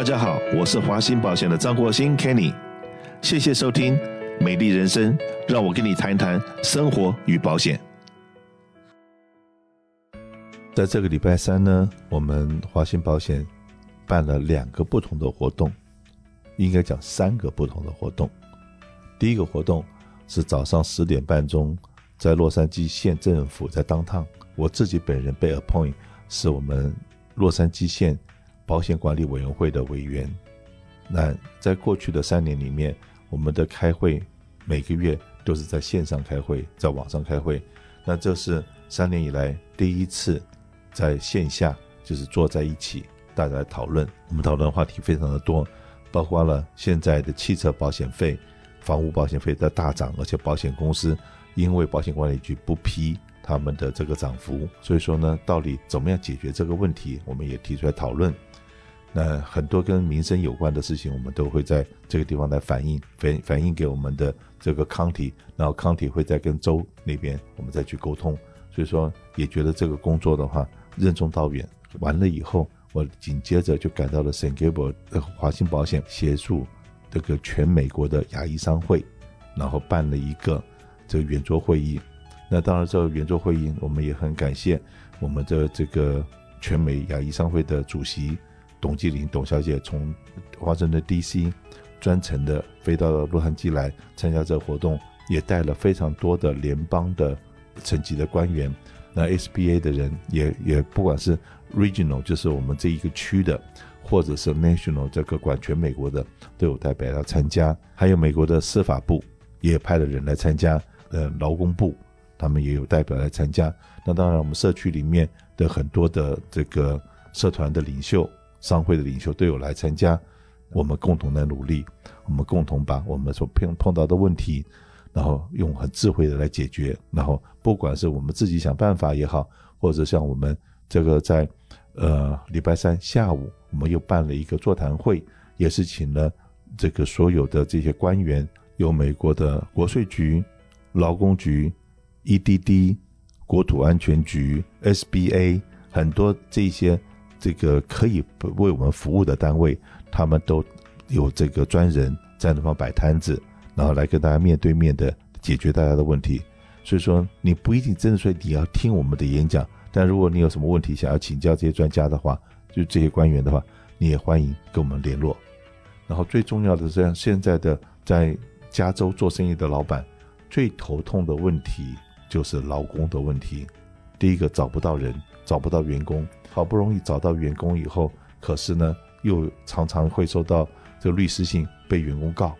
大家好，我是华兴保险的张国兴 Kenny，谢谢收听《美丽人生》，让我跟你谈一谈生活与保险。在这个礼拜三呢，我们华兴保险办了两个不同的活动，应该讲三个不同的活动。第一个活动是早上十点半钟，在洛杉矶县政府在当趟我自己本人被 appoint 是我们洛杉矶县保险管理委员会的委员。那在过去的三年里面，我们的开会每个月都是在线上开会，在网上开会。那这是三年以来第一次在线下，就是坐在一起，大家来讨论。我们讨论的话题非常的多，包括了现在的汽车保险费。房屋保险费在大涨，而且保险公司因为保险管理局不批他们的这个涨幅，所以说呢，到底怎么样解决这个问题，我们也提出来讨论。那很多跟民生有关的事情，我们都会在这个地方来反映，反反映给我们的这个康体然后康体会再跟州那边我们再去沟通。所以说，也觉得这个工作的话任重道远。完了以后，我紧接着就赶到了 San Gabriel 华兴保险协助。这个全美国的牙医商会，然后办了一个这个圆桌会议。那当然，这圆桌会议，我们也很感谢我们的这个全美牙医商会的主席董继玲董小姐，从华盛顿 DC 专程的飞到了洛杉矶来参加这个活动，也带了非常多的联邦的层级的官员。那 SBA 的人也也不管是 Regional，就是我们这一个区的。或者是 national 这个管全美国的都有代表来参加，还有美国的司法部也派了人来参加，呃，劳工部他们也有代表来参加。那当然，我们社区里面的很多的这个社团的领袖、商会的领袖都有来参加。我们共同的努力，我们共同把我们所碰碰到的问题，然后用很智慧的来解决。然后不管是我们自己想办法也好，或者像我们这个在。呃，礼拜三下午，我们又办了一个座谈会，也是请了这个所有的这些官员，有美国的国税局、劳工局、EDD、国土安全局、SBA，很多这些这个可以为我们服务的单位，他们都有这个专人在那方摆摊子，然后来跟大家面对面的解决大家的问题。所以说，你不一定真的说你要听我们的演讲。但如果你有什么问题想要请教这些专家的话，就这些官员的话，你也欢迎跟我们联络。然后最重要的是，现在的在加州做生意的老板，最头痛的问题就是劳工的问题。第一个找不到人，找不到员工，好不容易找到员工以后，可是呢，又常常会收到这个律师信被员工告。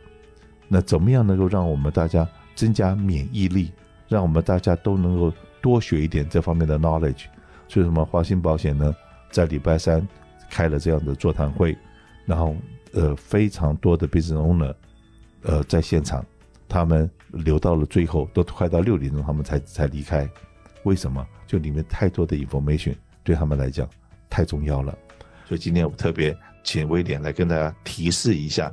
那怎么样能够让我们大家增加免疫力，让我们大家都能够。多学一点这方面的 knowledge，所以什么华兴保险呢，在礼拜三开了这样的座谈会，然后呃非常多的 business owner，呃在现场，他们留到了最后，都快到六点钟他们才才离开，为什么？就里面太多的 information 对他们来讲太重要了，所以今天我特别请威廉来跟大家提示一下，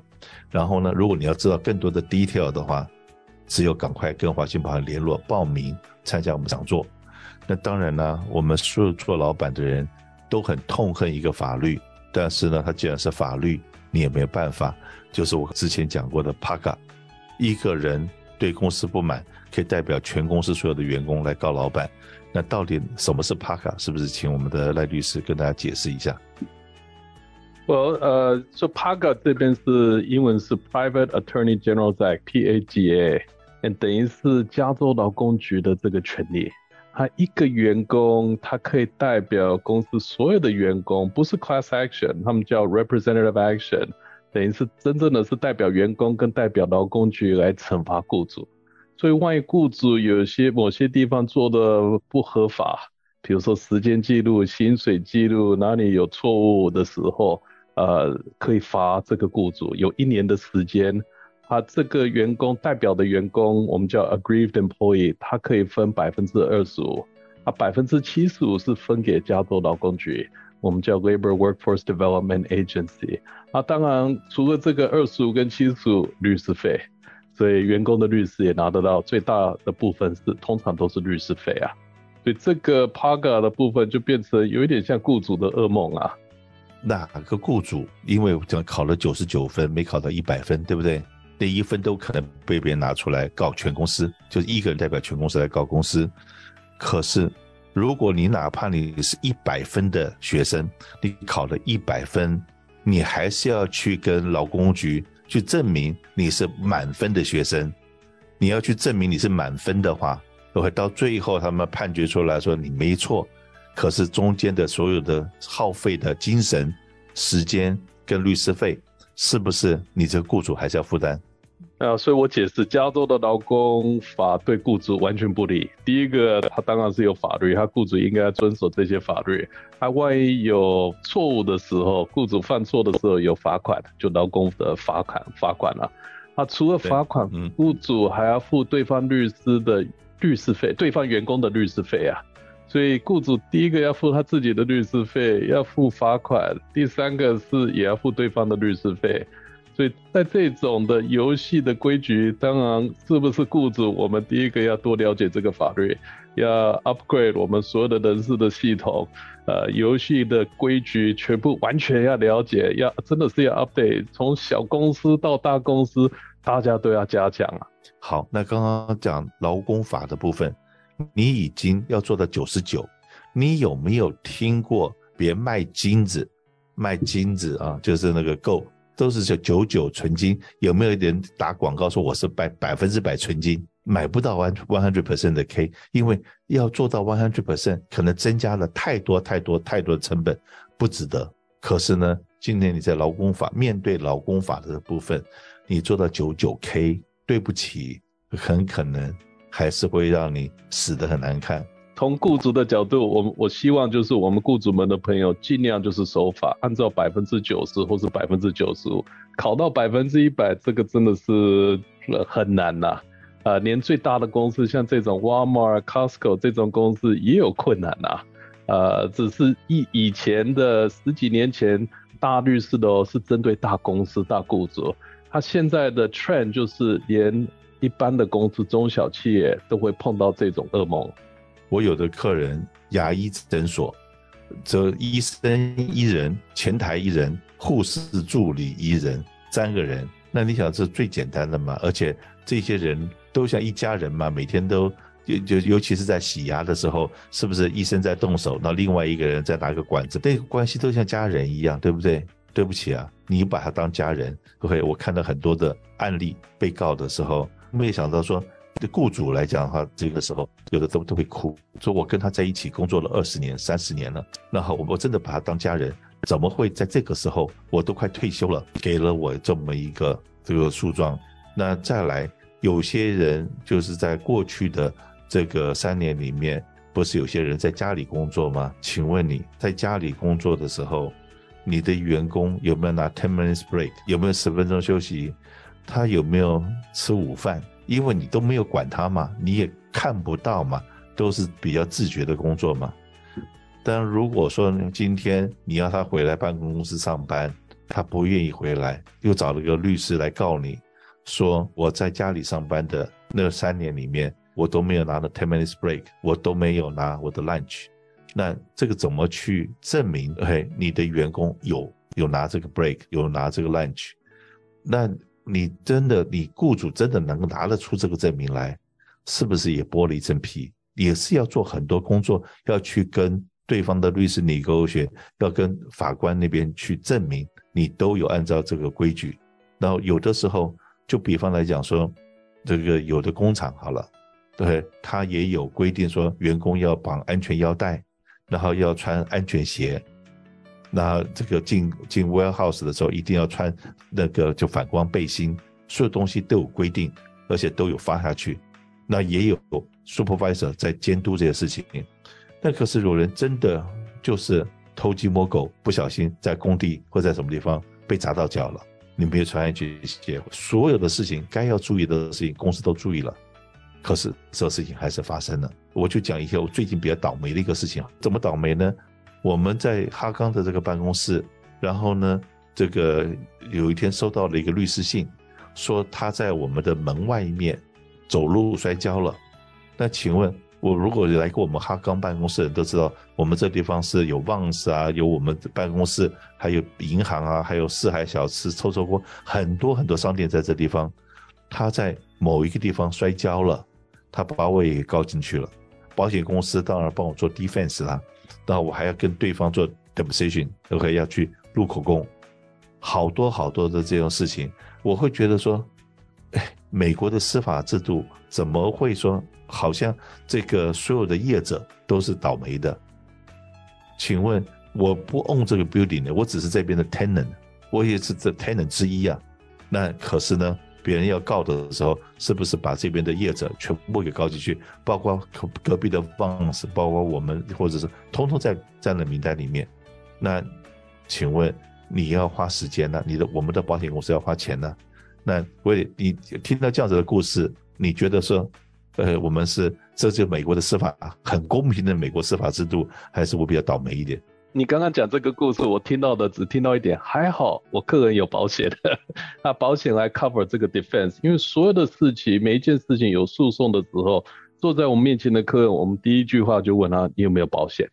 然后呢，如果你要知道更多的 detail 的话。只有赶快跟华兴保险联络报名参加我们讲座。那当然呢，我们所有做老板的人都很痛恨一个法律，但是呢，它既然是法律，你也没有办法。就是我之前讲过的 PACA，一个人对公司不满，可以代表全公司所有的员工来告老板。那到底什么是 PACA？是不是请我们的赖律师跟大家解释一下？我呃，说 PACA 这边是英文是 Private Attorney General's Act，PAGA。等于是加州劳工局的这个权利，他一个员工，他可以代表公司所有的员工，不是 class action，他们叫 representative action，等于是真正的是代表员工跟代表劳工局来惩罚雇主。所以万一雇主有些某些地方做的不合法，比如说时间记录、薪水记录哪里有错误的时候，呃，可以罚这个雇主有一年的时间。啊，这个员工代表的员工，我们叫 aggrieved employee，他可以分百分之二十五，啊，百分之七十五是分给加州劳工局，我们叫 Labor Workforce Development Agency。啊，当然除了这个二十五跟七十五律师费，所以员工的律师也拿得到最大的部分是，通常都是律师费啊。所以这个 PAGA 的部分就变成有一点像雇主的噩梦啊。哪个雇主因为这样考了九十九分，没考到一百分，对不对？那一分都可能被别人拿出来告全公司，就是一个人代表全公司来告公司。可是，如果你哪怕你是一百分的学生，你考了一百分，你还是要去跟劳工局去证明你是满分的学生。你要去证明你是满分的话，会到最后他们判决出来说你没错，可是中间的所有的耗费的精神、时间跟律师费，是不是你这个雇主还是要负担？啊，所以我解释，加州的劳工法对雇主完全不利。第一个，他当然是有法律，他雇主应该遵守这些法律。他万一有错误的时候，雇主犯错的时候有罚款，就劳工的罚款罚款了。他除了罚款，雇主还要付对方律师的律师费，对方员工的律师费啊。所以雇主第一个要付他自己的律师费，要付罚款；第三个是也要付对方的律师费。所以在这种的游戏的规矩，当然是不是雇主，我们第一个要多了解这个法律，要 upgrade 我们所有的人事的系统，呃，游戏的规矩全部完全要了解，要真的是要 update，从小公司到大公司，大家都要加强啊。好，那刚刚讲劳工法的部分，你已经要做到九十九，你有没有听过别卖金子，卖金子啊，就是那个 g o。都是叫九九纯金，有没有人打广告说我是百百分之百纯金？买不到 one one hundred percent 的 K，因为要做到 one hundred percent，可能增加了太多太多太多的成本，不值得。可是呢，今天你在劳工法面对劳工法的部分，你做到九九 K，对不起，很可能还是会让你死得很难看。从雇主的角度，我我希望就是我们雇主们的朋友尽量就是守法，按照百分之九十或是百分之九十五，考到百分之一百，这个真的是很难呐。啊、连最大的公司像这种 Walmart、Costco 这种公司也有困难呐。呃，只是以以前的十几年前大律师的哦，是针对大公司大雇主，他现在的 trend 就是连一般的公司中小企业都会碰到这种噩梦。我有的客人，牙医诊所，这医生一人，前台一人，护士助理一人，三个人。那你想，这最简单的嘛？而且这些人都像一家人嘛，每天都就就尤其是在洗牙的时候，是不是医生在动手，那另外一个人在拿个管子，这个关系都像家人一样，对不对？对不起啊，你把他当家人。OK，我看到很多的案例，被告的时候，没有想到说。对雇主来讲的话，这个时候有的都都会哭，说我跟他在一起工作了二十年、三十年了，那好，我我真的把他当家人，怎么会在这个时候我都快退休了，给了我这么一个这个诉状？那再来，有些人就是在过去的这个三年里面，不是有些人在家里工作吗？请问你在家里工作的时候，你的员工有没有拿 ten minutes break？有没有十分钟休息？他有没有吃午饭？因为你都没有管他嘛，你也看不到嘛，都是比较自觉的工作嘛。但如果说今天你要他回来办公室上班，他不愿意回来，又找了个律师来告你，说我在家里上班的那三年里面，我都没有拿到 ten minutes break，我都没有拿我的 lunch，那这个怎么去证明？哎，你的员工有有拿这个 break，有拿这个 lunch，那？你真的，你雇主真的能拿得出这个证明来，是不是也剥了一层皮？也是要做很多工作，要去跟对方的律师拟勾选，要跟法官那边去证明你都有按照这个规矩。然后有的时候，就比方来讲说，这个有的工厂好了，对，他也有规定说员工要绑安全腰带，然后要穿安全鞋。那这个进进 warehouse 的时候，一定要穿那个就反光背心，所有东西都有规定，而且都有发下去。那也有 supervisor 在监督这些事情。那可是有人真的就是偷鸡摸狗，不小心在工地或在什么地方被砸到脚了，你没有穿安全鞋，所有的事情该要注意的事情，公司都注意了，可是这事情还是发生了。我就讲一下我最近比较倒霉的一个事情，怎么倒霉呢？我们在哈刚的这个办公室，然后呢，这个有一天收到了一个律师信，说他在我们的门外面走路摔跤了。那请问我如果来过我们哈刚办公室的人都知道，我们这地方是有 Vons 啊，有我们办公室，还有银行啊，还有四海小吃、臭臭锅，很多很多商店在这地方。他在某一个地方摔跤了，他把我也告进去了。保险公司当然帮我做 defense 啦，然后我还要跟对方做 deposition，OK，要去录口供，好多好多的这种事情，我会觉得说，哎，美国的司法制度怎么会说？好像这个所有的业者都是倒霉的。请问我不 own 这个 building 的，我只是这边的 tenant，我也是这 tenant 之一啊。那可是呢，别人要告的时候，是不是把这边的业者全部给告进去？包括隔隔壁的 Vons，包括我们，或者是通通在在那名单里面。那请问你要花时间呢？你的我们的保险公司要花钱呢？那为你听到这样子的故事，你觉得说？呃，我们是这就美国的司法很公平的美国司法制度，还是我比较倒霉一点？你刚刚讲这个故事，我听到的只听到一点，还好我个人有保险的，那保险来 cover 这个 defense，因为所有的事情，每一件事情有诉讼的时候，坐在我们面前的客人，我们第一句话就问他你有没有保险？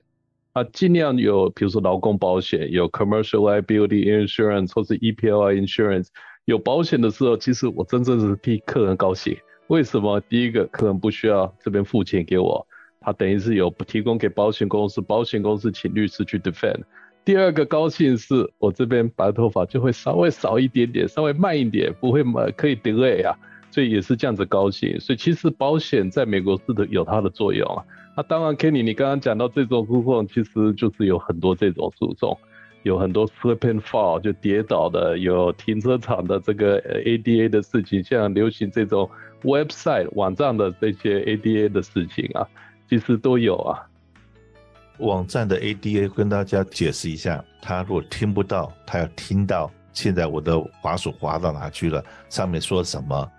啊，尽量有，比如说劳工保险，有 commercial liability insurance 或是 EPLI insurance，有保险的时候，其实我真正是替客人高兴。为什么？第一个，客人不需要这边付钱给我，他等于是有提供给保险公司，保险公司请律师去 defend。第二个高兴是我这边白头发就会稍微少一点点，稍微慢一点，不会可以 delay 啊，所以也是这样子高兴。所以其实保险在美国是的有它的作用啊。那当然，Kenny，你刚刚讲到这种诉讼，其实就是有很多这种诉讼。有很多 slip and fall 就跌倒的，有停车场的这个 ADA 的事情，像流行这种 website 网站的这些 ADA 的事情啊，其实都有啊。网站的 ADA 跟大家解释一下，他如果听不到，他要听到现在我的滑鼠滑到哪去了，上面说什么，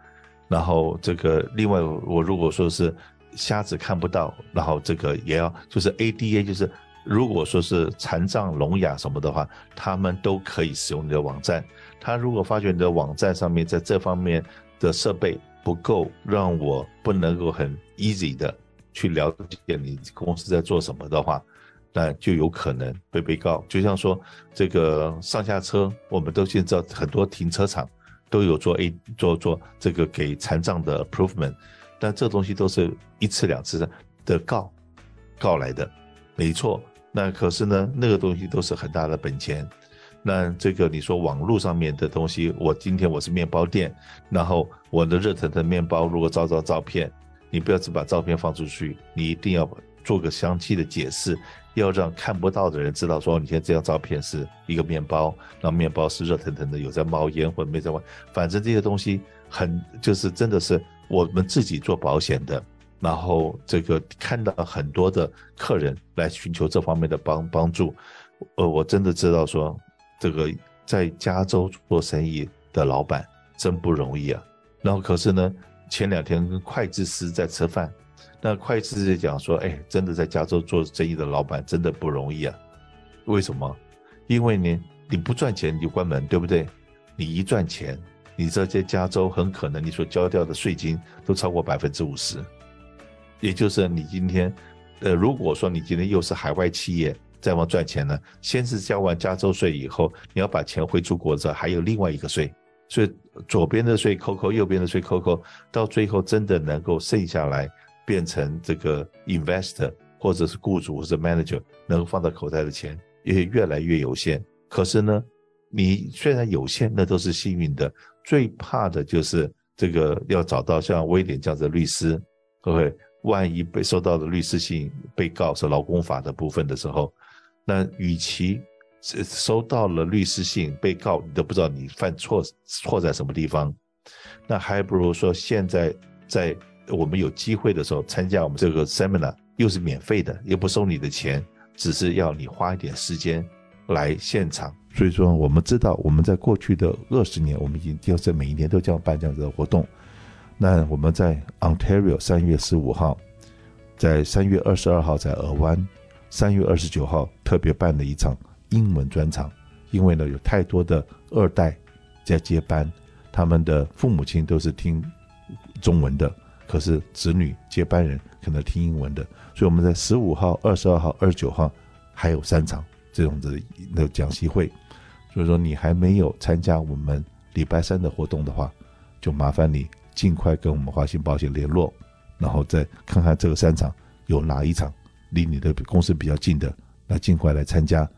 然后这个另外我如果说是瞎子看不到，然后这个也要就是 ADA 就是。如果说是残障、聋哑什么的话，他们都可以使用你的网站。他如果发觉你的网站上面在这方面的设备不够，让我不能够很 easy 的去了解你公司在做什么的话，那就有可能会被告。就像说这个上下车，我们都现在很多停车场都有做 A 做做这个给残障的 approvement，但这东西都是一次两次的告告来的，没错。那可是呢，那个东西都是很大的本钱。那这个你说网络上面的东西，我今天我是面包店，然后我的热腾腾面包如果照照照片，你不要只把照片放出去，你一定要做个详细的解释，要让看不到的人知道说，你现在这张照片是一个面包，那面包是热腾腾的，有在冒烟或者没在冒，反正这些东西很就是真的是我们自己做保险的。然后这个看到很多的客人来寻求这方面的帮帮助，呃，我真的知道说，这个在加州做生意的老板真不容易啊。然后可是呢，前两天跟会计师在吃饭，那会计师讲说，哎，真的在加州做生意的老板真的不容易啊。为什么？因为呢，你不赚钱你就关门，对不对？你一赚钱，你这在加州很可能你所交掉的税金都超过百分之五十。也就是你今天，呃，如果说你今天又是海外企业在往赚钱呢，先是交完加州税以后，你要把钱汇出国之后，还有另外一个税，所以左边的税扣扣，右边的税扣扣，到最后真的能够剩下来变成这个 investor 或者是雇主或者 manager 能够放到口袋的钱也越来越有限。可是呢，你虽然有限，那都是幸运的。最怕的就是这个要找到像威廉这样的律师，各位。万一被收到的律师信被告是劳工法的部分的时候，那与其收到了律师信被告，你都不知道你犯错错在什么地方，那还不如说现在在我们有机会的时候参加我们这个 seminar，又是免费的，又不收你的钱，只是要你花一点时间来现场。所以说，我们知道我们在过去的二十年，我们已经就是每一年都这样办这样子的活动。那我们在 Ontario 三月十五号，在三月二十二号在尔湾，三月二十九号特别办了一场英文专场，因为呢有太多的二代在接班，他们的父母亲都是听中文的，可是子女接班人可能听英文的，所以我们在十五号、二十二号、二十九号还有三场这种的那讲习会。所以说你还没有参加我们礼拜三的活动的话，就麻烦你尽快跟我们华信保险联络，然后再看看这个三场有哪一场离你的公司比较近的，那尽快来参加。